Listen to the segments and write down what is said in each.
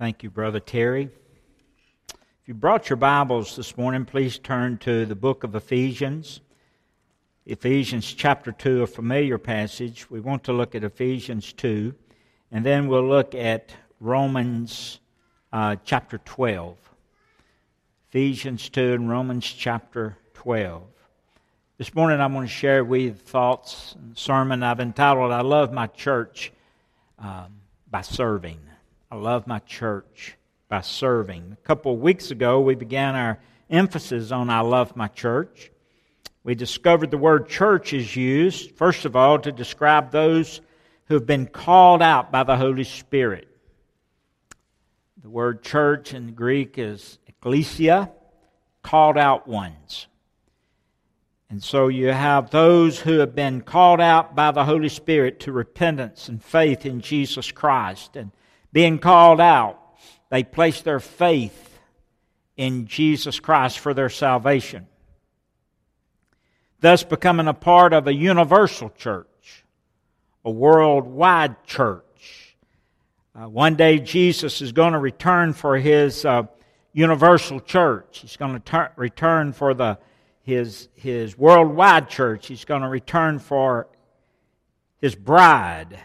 Thank you, Brother Terry. If you brought your Bibles this morning, please turn to the book of Ephesians. Ephesians chapter 2, a familiar passage. We want to look at Ephesians 2, and then we'll look at Romans uh, chapter 12. Ephesians 2 and Romans chapter 12. This morning I'm going to share with you thoughts and sermon I've entitled, I Love My Church um, by Serving. I love my church by serving. A couple of weeks ago, we began our emphasis on I love my church. We discovered the word church is used, first of all, to describe those who have been called out by the Holy Spirit. The word church in Greek is ecclesia, called out ones. And so you have those who have been called out by the Holy Spirit to repentance and faith in Jesus Christ. And being called out, they place their faith in Jesus Christ for their salvation, thus becoming a part of a universal church, a worldwide church. Uh, one day Jesus is going to return for his uh, universal church. He's going to return for the his his worldwide church. He's going to return for his bride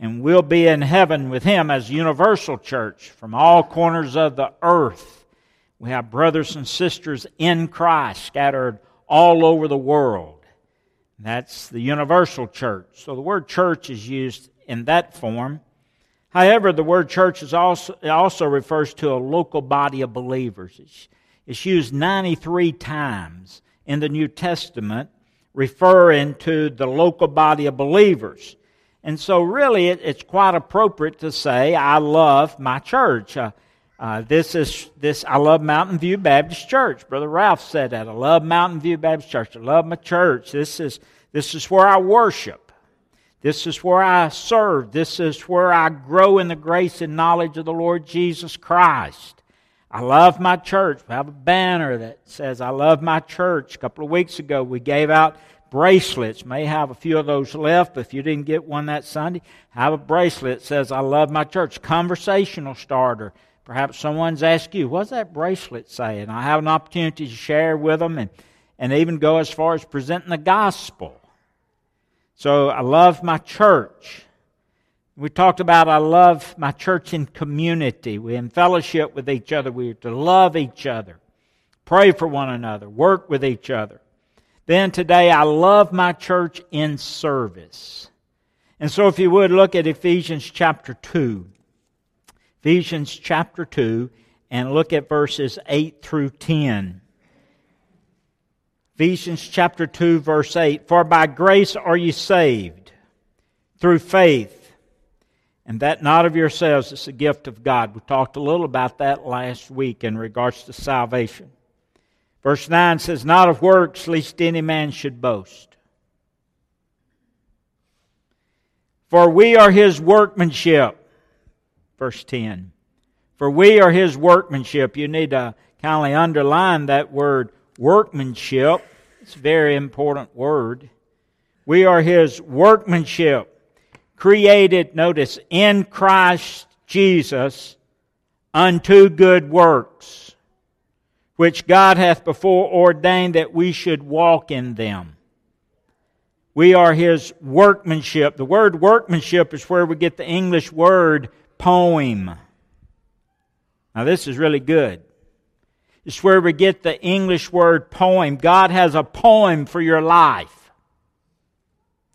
and we'll be in heaven with him as universal church from all corners of the earth. We have brothers and sisters in Christ scattered all over the world. That's the universal church. So the word church is used in that form. However, the word church is also, also refers to a local body of believers. It's, it's used 93 times in the New Testament, referring to the local body of believers. And so, really, it, it's quite appropriate to say, I love my church. Uh, uh, this is this. I love Mountain View Baptist Church. Brother Ralph said that. I love Mountain View Baptist Church. I love my church. This is this is where I worship. This is where I serve. This is where I grow in the grace and knowledge of the Lord Jesus Christ. I love my church. We have a banner that says, I love my church. A couple of weeks ago, we gave out bracelets. May have a few of those left, but if you didn't get one that Sunday, have a bracelet that says, I love my church. Conversational starter. Perhaps someone's asked you, what's that bracelet say? And I have an opportunity to share with them and, and even go as far as presenting the gospel. So I love my church. We talked about I love my church in community. We're in fellowship with each other. We're to love each other, pray for one another, work with each other. Then today, I love my church in service. And so, if you would look at Ephesians chapter 2, Ephesians chapter 2, and look at verses 8 through 10. Ephesians chapter 2, verse 8 For by grace are you saved through faith, and that not of yourselves, it's a gift of God. We talked a little about that last week in regards to salvation. Verse 9 says, Not of works, lest any man should boast. For we are his workmanship. Verse 10. For we are his workmanship. You need to kindly underline that word workmanship. It's a very important word. We are his workmanship, created, notice, in Christ Jesus unto good works which God hath before ordained that we should walk in them. We are His workmanship. The word workmanship is where we get the English word poem. Now, this is really good. It's where we get the English word poem. God has a poem for your life.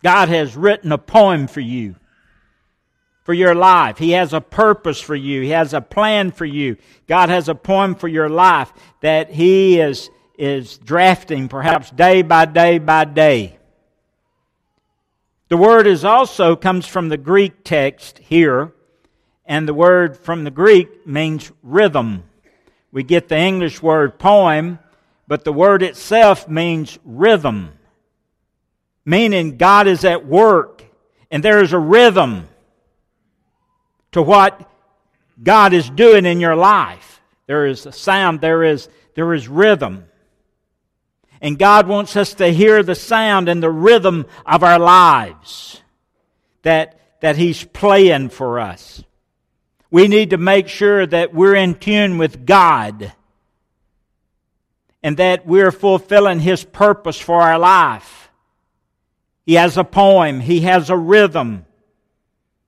God has written a poem for you for your life. He has a purpose for you. He has a plan for you. God has a poem for your life that He is, is drafting perhaps day by day by day. The word is also comes from the Greek text here, and the word from the Greek means rhythm. We get the English word poem, but the word itself means rhythm, meaning God is at work and there is a rhythm to what God is doing in your life. There is a sound, there is, there is rhythm. And God wants us to hear the sound and the rhythm of our lives that, that He's playing for us. We need to make sure that we're in tune with God and that we're fulfilling His purpose for our life. He has a poem, He has a rhythm.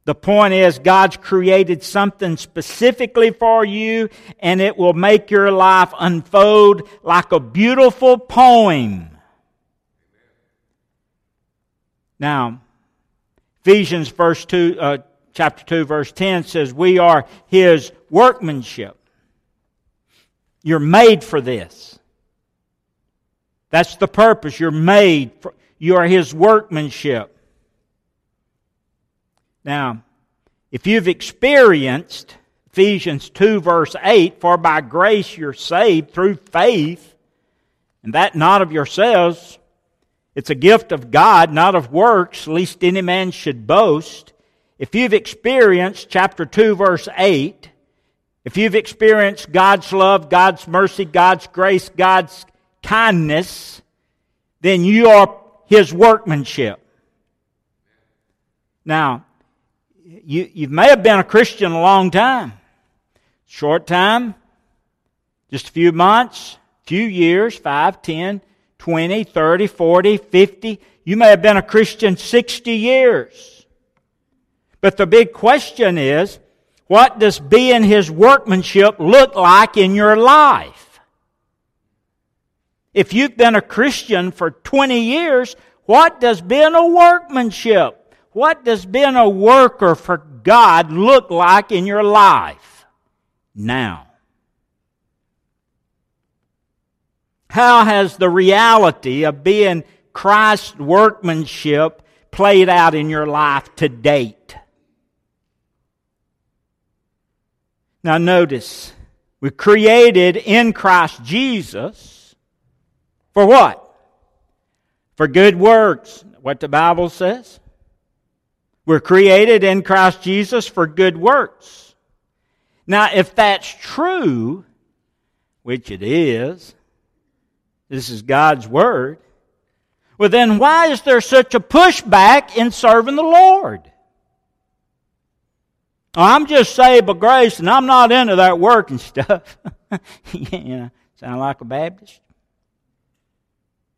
The point is, God's created something specifically for you, and it will make your life unfold like a beautiful poem. Now, Ephesians verse 2, uh, chapter 2, verse 10 says, We are His workmanship. You're made for this. That's the purpose. You're made for, you are His workmanship. Now, if you've experienced Ephesians 2, verse 8, for by grace you're saved through faith, and that not of yourselves, it's a gift of God, not of works, lest any man should boast. If you've experienced chapter 2, verse 8, if you've experienced God's love, God's mercy, God's grace, God's kindness, then you are His workmanship. Now, you, you may have been a Christian a long time. Short time, just a few months, few years, 5, 10, 20, 30, 40, 50. You may have been a Christian 60 years. But the big question is, what does being His workmanship look like in your life? If you've been a Christian for 20 years, what does being a workmanship what does being a worker for God look like in your life now? How has the reality of being Christ's workmanship played out in your life to date? Now, notice, we're created in Christ Jesus for what? For good works. What the Bible says? We're created in Christ Jesus for good works. Now, if that's true, which it is, this is God's Word, well, then why is there such a pushback in serving the Lord? I'm just saved by grace and I'm not into that work and stuff. you know, sound like a Baptist?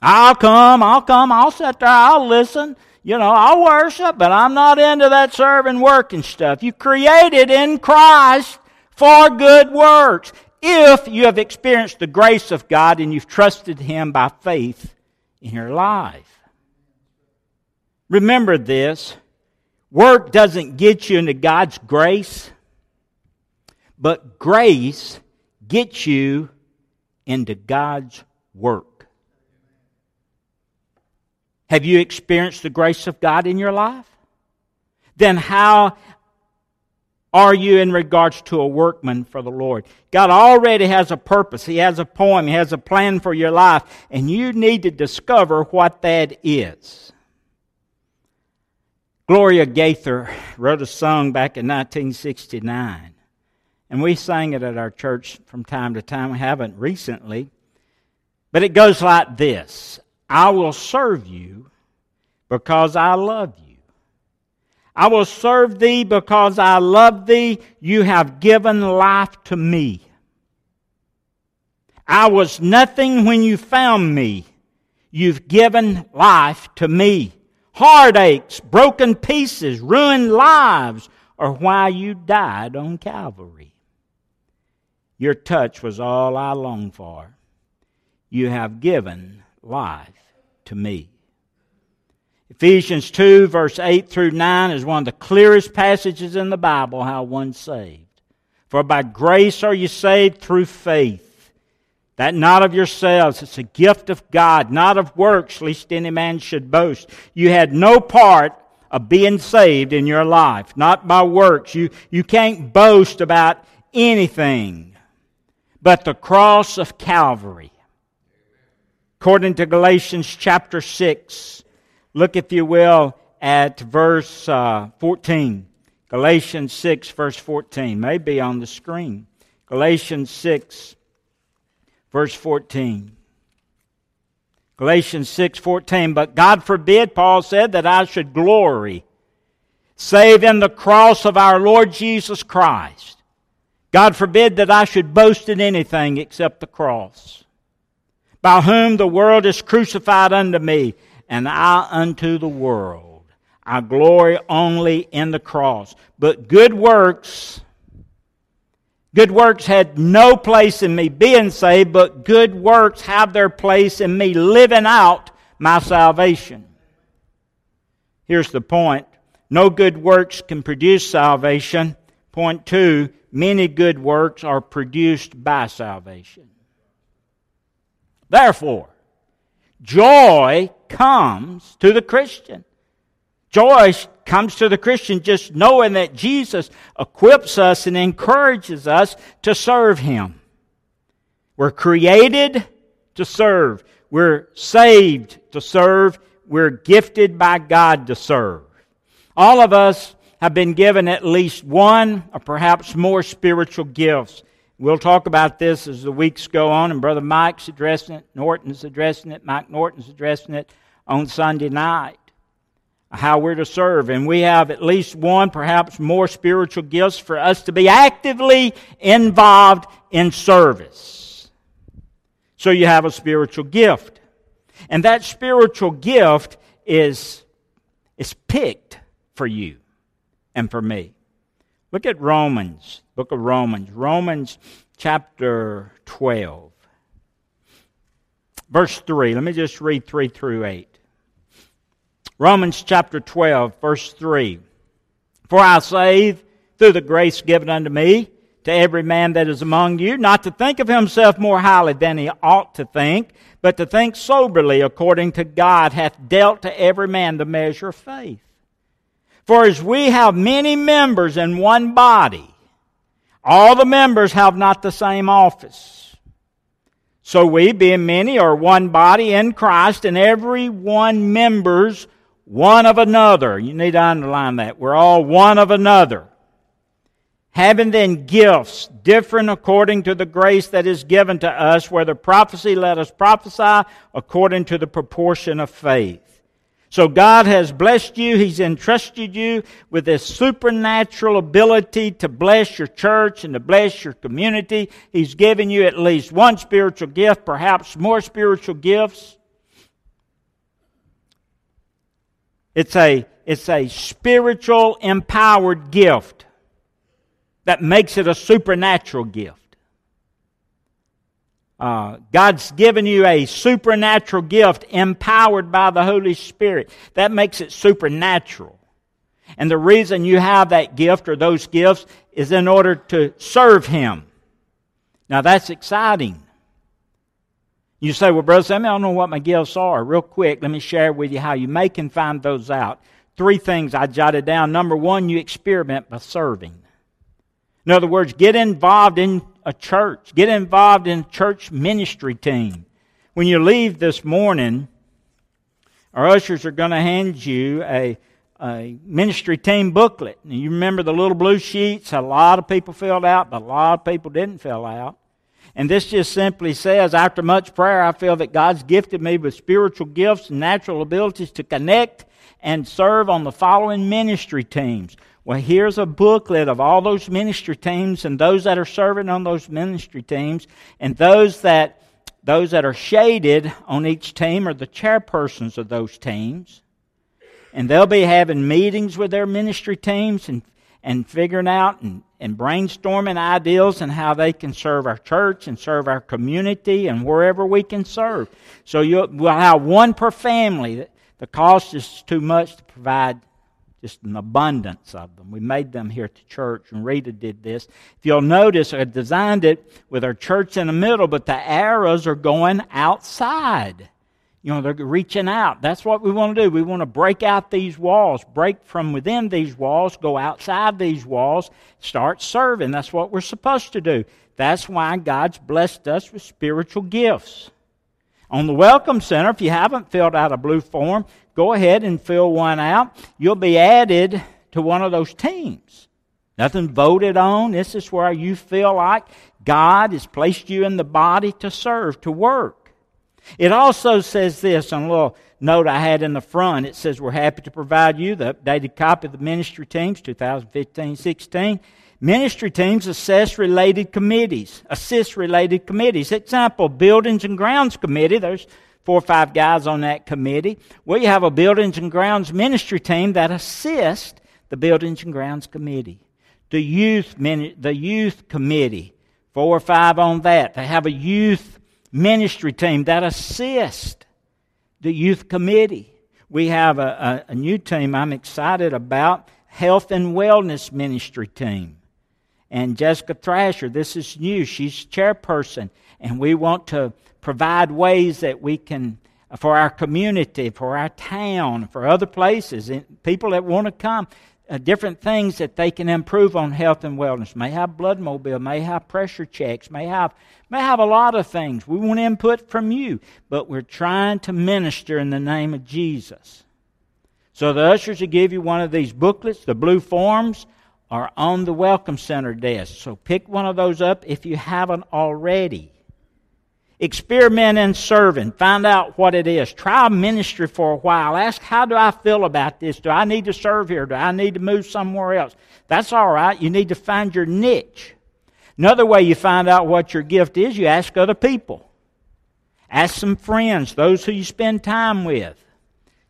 I'll come, I'll come, I'll sit there, I'll listen you know, I'll worship, but I'm not into that serving working stuff. You created in Christ for good works. If you have experienced the grace of God and you've trusted Him by faith in your life. Remember this work doesn't get you into God's grace, but grace gets you into God's work. Have you experienced the grace of God in your life? Then how are you in regards to a workman for the Lord? God already has a purpose. He has a poem. He has a plan for your life. And you need to discover what that is. Gloria Gaither wrote a song back in 1969. And we sang it at our church from time to time. We haven't recently. But it goes like this I will serve you because I love you. I will serve thee because I love thee. You have given life to me. I was nothing when you found me. You've given life to me. Heartaches, broken pieces, ruined lives are why you died on Calvary. Your touch was all I longed for. You have given life to me. Ephesians 2, verse 8 through 9 is one of the clearest passages in the Bible how one's saved. For by grace are you saved through faith. That not of yourselves, it's a gift of God, not of works, lest any man should boast. You had no part of being saved in your life, not by works. You, you can't boast about anything but the cross of Calvary. According to Galatians chapter 6, look, if you will, at verse uh, 14. Galatians 6, verse 14. May be on the screen. Galatians 6, verse 14. Galatians 6, 14. But God forbid, Paul said, that I should glory save in the cross of our Lord Jesus Christ. God forbid that I should boast in anything except the cross, by whom the world is crucified unto me, and I unto the world. I glory only in the cross. But good works, good works had no place in me being saved, but good works have their place in me living out my salvation. Here's the point no good works can produce salvation. Point two, many good works are produced by salvation. Therefore, joy comes to the Christian. Joy comes to the Christian just knowing that Jesus equips us and encourages us to serve Him. We're created to serve. We're saved to serve. We're gifted by God to serve. All of us have been given at least one or perhaps more spiritual gifts. We'll talk about this as the weeks go on, and Brother Mike's addressing it, Norton's addressing it, Mike Norton's addressing it on Sunday night. How we're to serve. And we have at least one, perhaps more spiritual gifts for us to be actively involved in service. So you have a spiritual gift. And that spiritual gift is, is picked for you and for me. Look at Romans, book of Romans, Romans chapter 12. Verse 3. Let me just read 3 through 8. Romans chapter 12, verse 3. For I say, through the grace given unto me, to every man that is among you, not to think of himself more highly than he ought to think, but to think soberly according to God hath dealt to every man the measure of faith. For as we have many members in one body, all the members have not the same office. So we, being many, are one body in Christ, and every one members one of another. You need to underline that. We're all one of another. Having then gifts different according to the grace that is given to us, whether prophecy, let us prophesy according to the proportion of faith. So God has blessed you. He's entrusted you with this supernatural ability to bless your church and to bless your community. He's given you at least one spiritual gift, perhaps more spiritual gifts. It's a, it's a spiritual empowered gift that makes it a supernatural gift. Uh, God's given you a supernatural gift empowered by the Holy Spirit. That makes it supernatural. And the reason you have that gift or those gifts is in order to serve Him. Now that's exciting. You say, well, Brother Sam, I don't know what my gifts are. Real quick, let me share with you how you may can find those out. Three things I jotted down. Number one, you experiment by serving. In other words, get involved in a church. Get involved in church ministry team. When you leave this morning, our ushers are going to hand you a, a ministry team booklet. You remember the little blue sheets? A lot of people filled out, but a lot of people didn't fill out. And this just simply says, after much prayer, I feel that God's gifted me with spiritual gifts and natural abilities to connect and serve on the following ministry teams well, here's a booklet of all those ministry teams and those that are serving on those ministry teams, and those that those that are shaded on each team are the chairpersons of those teams. And they'll be having meetings with their ministry teams and, and figuring out and, and brainstorming ideas and how they can serve our church and serve our community and wherever we can serve. So you'll, we'll have one per family. The cost is too much to provide just an abundance of them. We made them here at the church, and Rita did this. If you'll notice, I designed it with our church in the middle, but the arrows are going outside. You know, they're reaching out. That's what we want to do. We want to break out these walls, break from within these walls, go outside these walls, start serving. That's what we're supposed to do. That's why God's blessed us with spiritual gifts. On the Welcome Center, if you haven't filled out a blue form, go ahead and fill one out. You'll be added to one of those teams. Nothing voted on. This is where you feel like God has placed you in the body to serve, to work. It also says this on a little note I had in the front. It says, We're happy to provide you the updated copy of the ministry teams 2015 16. Ministry teams assess related committees, assist related committees. Example, Buildings and Grounds Committee. There's four or five guys on that committee. We have a Buildings and Grounds ministry team that assists the Buildings and Grounds Committee. The youth, the youth committee, four or five on that. They have a youth ministry team that assist the youth committee. We have a, a, a new team I'm excited about, health and wellness ministry team. And Jessica Thrasher, this is new. She's chairperson, and we want to provide ways that we can for our community, for our town, for other places, and people that want to come uh, different things that they can improve on health and wellness. May have blood mobile, may have pressure checks, may have may have a lot of things. We want input from you, but we're trying to minister in the name of Jesus. So the ushers will give you one of these booklets. The blue forms are on the welcome center desk. So pick one of those up if you haven't already. Experiment in serving. Find out what it is. Try ministry for a while. Ask, how do I feel about this? Do I need to serve here? Do I need to move somewhere else? That's all right. You need to find your niche. Another way you find out what your gift is, you ask other people. Ask some friends, those who you spend time with.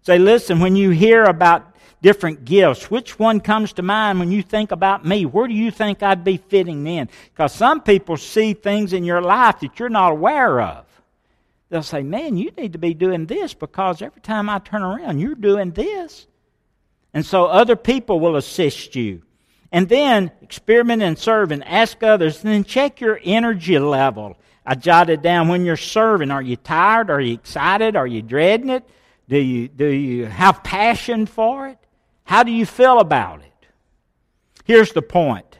Say, listen, when you hear about different gifts. Which one comes to mind when you think about me? Where do you think I'd be fitting in? Because some people see things in your life that you're not aware of. They'll say, Man, you need to be doing this because every time I turn around, you're doing this. And so other people will assist you. And then experiment and serve and ask others, and then check your energy level. I jotted down when you're serving. Are you tired? Are you excited? Are you dreading it? Do you, do you have passion for it? How do you feel about it? Here's the point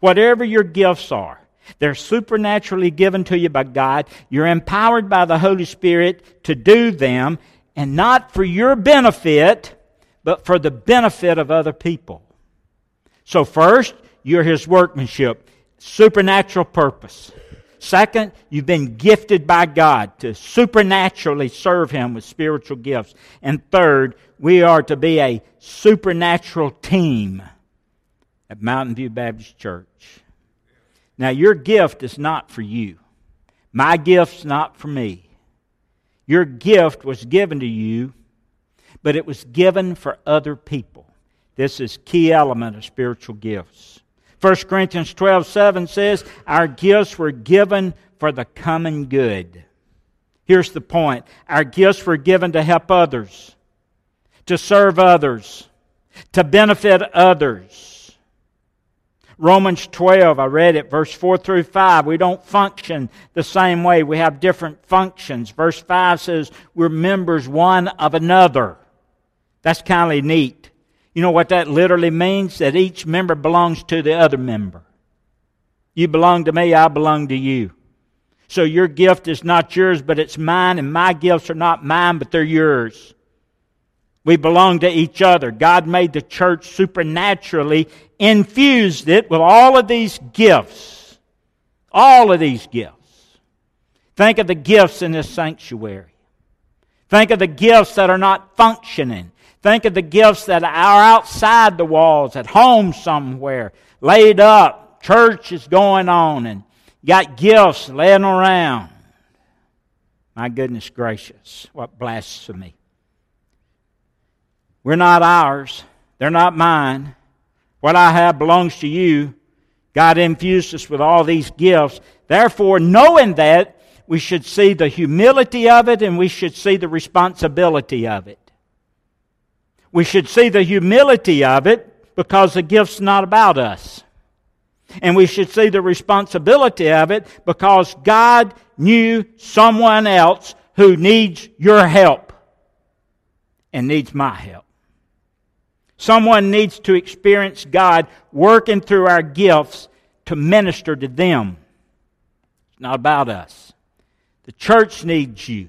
whatever your gifts are, they're supernaturally given to you by God. You're empowered by the Holy Spirit to do them, and not for your benefit, but for the benefit of other people. So, first, you're His workmanship, supernatural purpose. Second, you've been gifted by God to supernaturally serve Him with spiritual gifts. And third, we are to be a supernatural team at Mountain View Baptist Church. Now, your gift is not for you. My gift's not for me. Your gift was given to you, but it was given for other people. This is key element of spiritual gifts. 1 Corinthians 12 7 says, Our gifts were given for the common good. Here's the point our gifts were given to help others, to serve others, to benefit others. Romans 12, I read it, verse 4 through 5. We don't function the same way. We have different functions. Verse 5 says, We're members one of another. That's kind of neat. You know what that literally means? That each member belongs to the other member. You belong to me, I belong to you. So your gift is not yours, but it's mine, and my gifts are not mine, but they're yours. We belong to each other. God made the church supernaturally, infused it with all of these gifts. All of these gifts. Think of the gifts in this sanctuary. Think of the gifts that are not functioning. Think of the gifts that are outside the walls, at home somewhere, laid up. Church is going on, and got gifts laying around. My goodness gracious, what blasphemy. We're not ours, they're not mine. What I have belongs to you. God infused us with all these gifts. Therefore, knowing that, we should see the humility of it and we should see the responsibility of it. We should see the humility of it because the gift's not about us. And we should see the responsibility of it because God knew someone else who needs your help and needs my help. Someone needs to experience God working through our gifts to minister to them. It's not about us. The church needs you.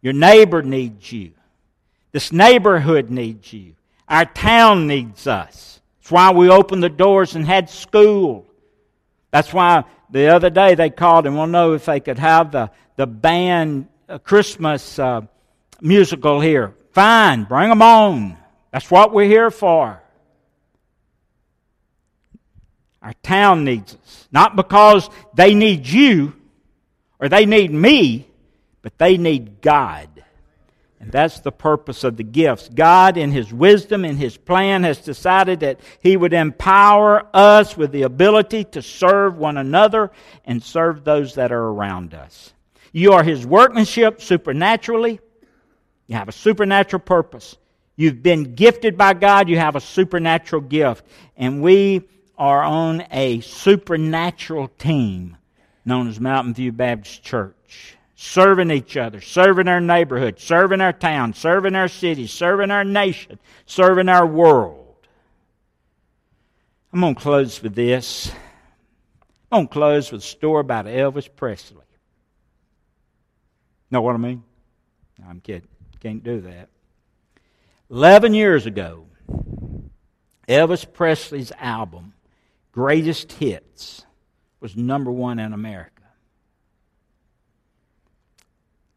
Your neighbor needs you. This neighborhood needs you. Our town needs us. That's why we opened the doors and had school. That's why the other day they called and to know if they could have the, the band uh, Christmas uh, musical here. Fine, bring them on. That's what we're here for. Our town needs us. Not because they need you or they need me, but they need God. And that's the purpose of the gifts. God, in His wisdom, and His plan, has decided that He would empower us with the ability to serve one another and serve those that are around us. You are His workmanship supernaturally. You have a supernatural purpose. You've been gifted by God. You have a supernatural gift. And we are on a supernatural team known as Mountain View Baptist Church. Serving each other, serving our neighborhood, serving our town, serving our city, serving our nation, serving our world. I'm going to close with this. I'm going to close with a story about Elvis Presley. Know what I mean? No, I'm kidding. Can't do that. Eleven years ago, Elvis Presley's album greatest hits was number one in America.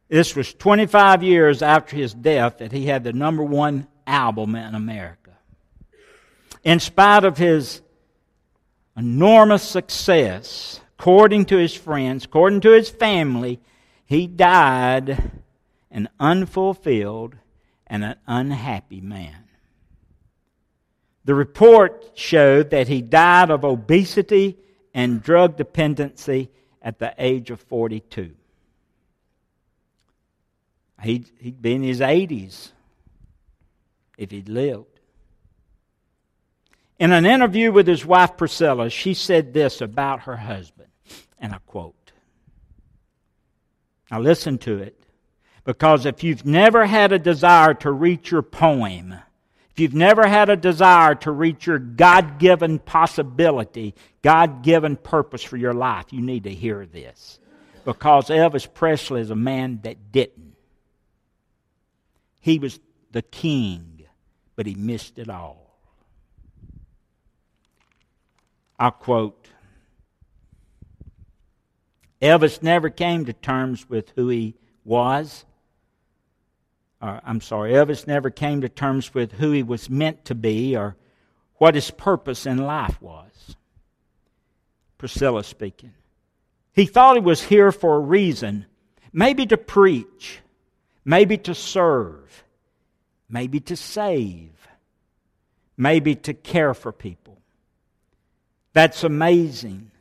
This was 25 years after his death that he had the number one album in America. In spite of his enormous success, according to his friends, according to his family, he died an unfulfilled and an unhappy man. The report showed that he died of obesity and drug dependency at the age of 42. He'd, he'd be in his 80s if he'd lived. In an interview with his wife Priscilla, she said this about her husband, and I quote. Now listen to it, because if you've never had a desire to reach your poem, if you've never had a desire to reach your God given possibility, God given purpose for your life, you need to hear this. Because Elvis Presley is a man that didn't. He was the king, but he missed it all. I'll quote Elvis never came to terms with who he was uh, I'm sorry, Elvis never came to terms with who he was meant to be or what his purpose in life was. Priscilla speaking. He thought he was here for a reason, maybe to preach, maybe to serve, maybe to save, maybe to care for people. That's amazing.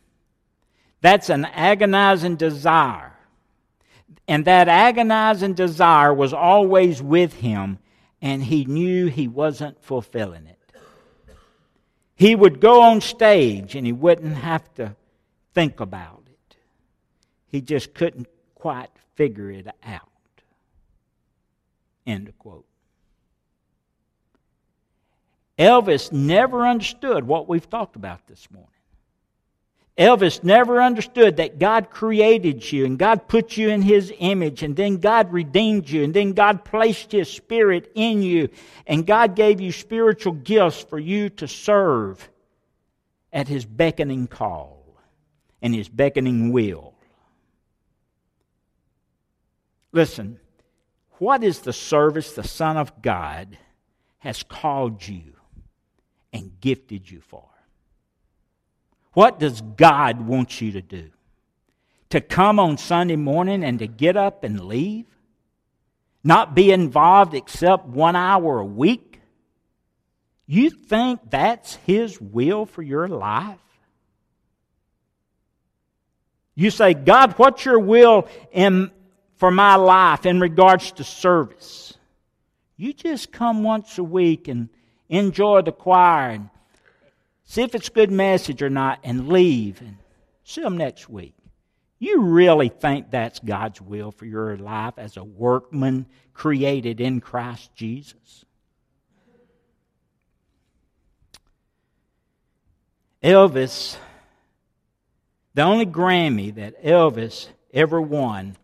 That's an agonizing desire and that agonizing desire was always with him, and he knew he wasn't fulfilling it. He would go on stage and he wouldn't have to think about it. He just couldn't quite figure it out. End of quote. Elvis never understood what we've talked about this morning. Elvis never understood that God created you and God put you in His image and then God redeemed you and then God placed His Spirit in you and God gave you spiritual gifts for you to serve at His beckoning call and His beckoning will. Listen, what is the service the Son of God has called you and gifted you for? What does God want you to do? To come on Sunday morning and to get up and leave? Not be involved except one hour a week? You think that's His will for your life? You say, God, what's your will in, for my life in regards to service? You just come once a week and enjoy the choir and see if it's a good message or not, and leave and see them next week. You really think that's God's will for your life as a workman created in Christ Jesus? Elvis, the only Grammy that Elvis ever won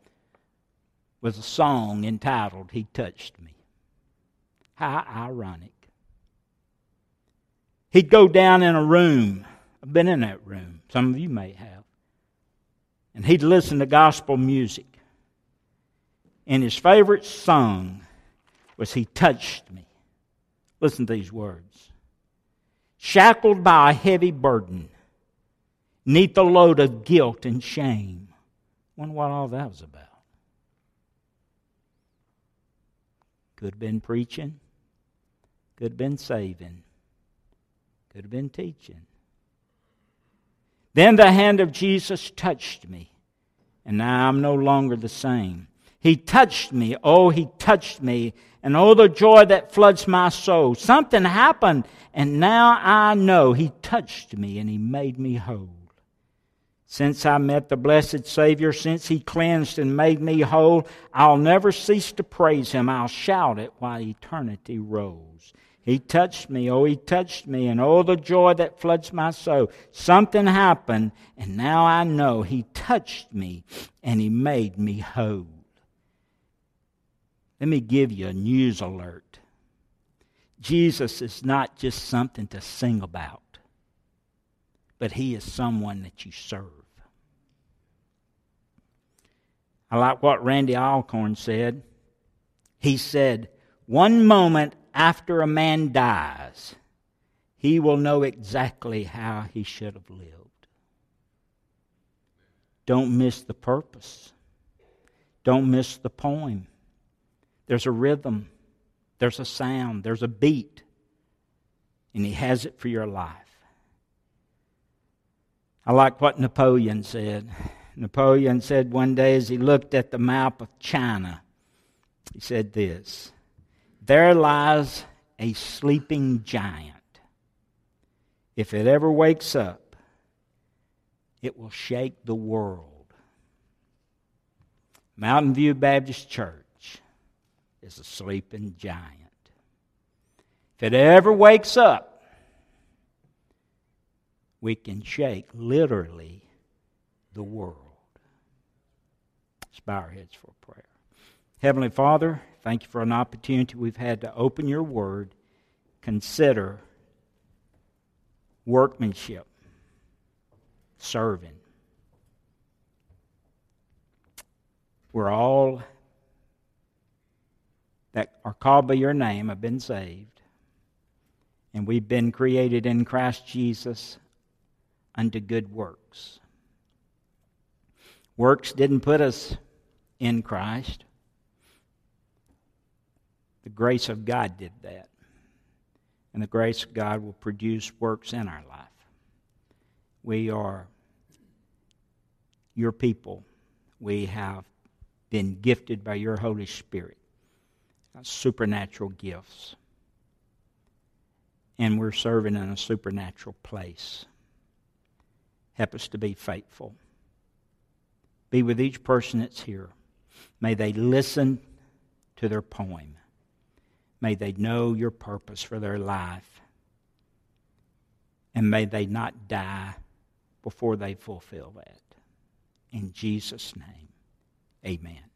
was a song entitled He Touched Me. How ironic. He'd go down in a room. I've been in that room. Some of you may have. And he'd listen to gospel music. And his favorite song was He Touched Me. Listen to these words. Shackled by a heavy burden, neath the load of guilt and shame. Wonder what all that was about. Could have been preaching, could have been saving, could have been teaching. Then the hand of Jesus touched me, and now I'm no longer the same. He touched me. Oh, he touched me. And oh, the joy that floods my soul. Something happened, and now I know he touched me and he made me whole. Since I met the blessed Savior, since He cleansed and made me whole, I'll never cease to praise Him. I'll shout it while eternity rolls. He touched me, oh, He touched me, and oh, the joy that floods my soul. Something happened, and now I know He touched me and He made me whole. Let me give you a news alert. Jesus is not just something to sing about, but He is someone that you serve. I like what Randy Alcorn said. He said, One moment after a man dies, he will know exactly how he should have lived. Don't miss the purpose. Don't miss the poem. There's a rhythm, there's a sound, there's a beat, and he has it for your life. I like what Napoleon said. Napoleon said one day as he looked at the map of China, he said this There lies a sleeping giant. If it ever wakes up, it will shake the world. Mountain View Baptist Church is a sleeping giant. If it ever wakes up, we can shake literally the world. Let's bow our heads for prayer. Heavenly Father, thank you for an opportunity we've had to open your word, consider workmanship, serving. We're all that are called by your name have been saved, and we've been created in Christ Jesus unto good works. Works didn't put us in Christ. The grace of God did that. And the grace of God will produce works in our life. We are your people. We have been gifted by your Holy Spirit, supernatural gifts. And we're serving in a supernatural place. Help us to be faithful. Be with each person that's here. May they listen to their poem. May they know your purpose for their life. And may they not die before they fulfill that. In Jesus' name, amen.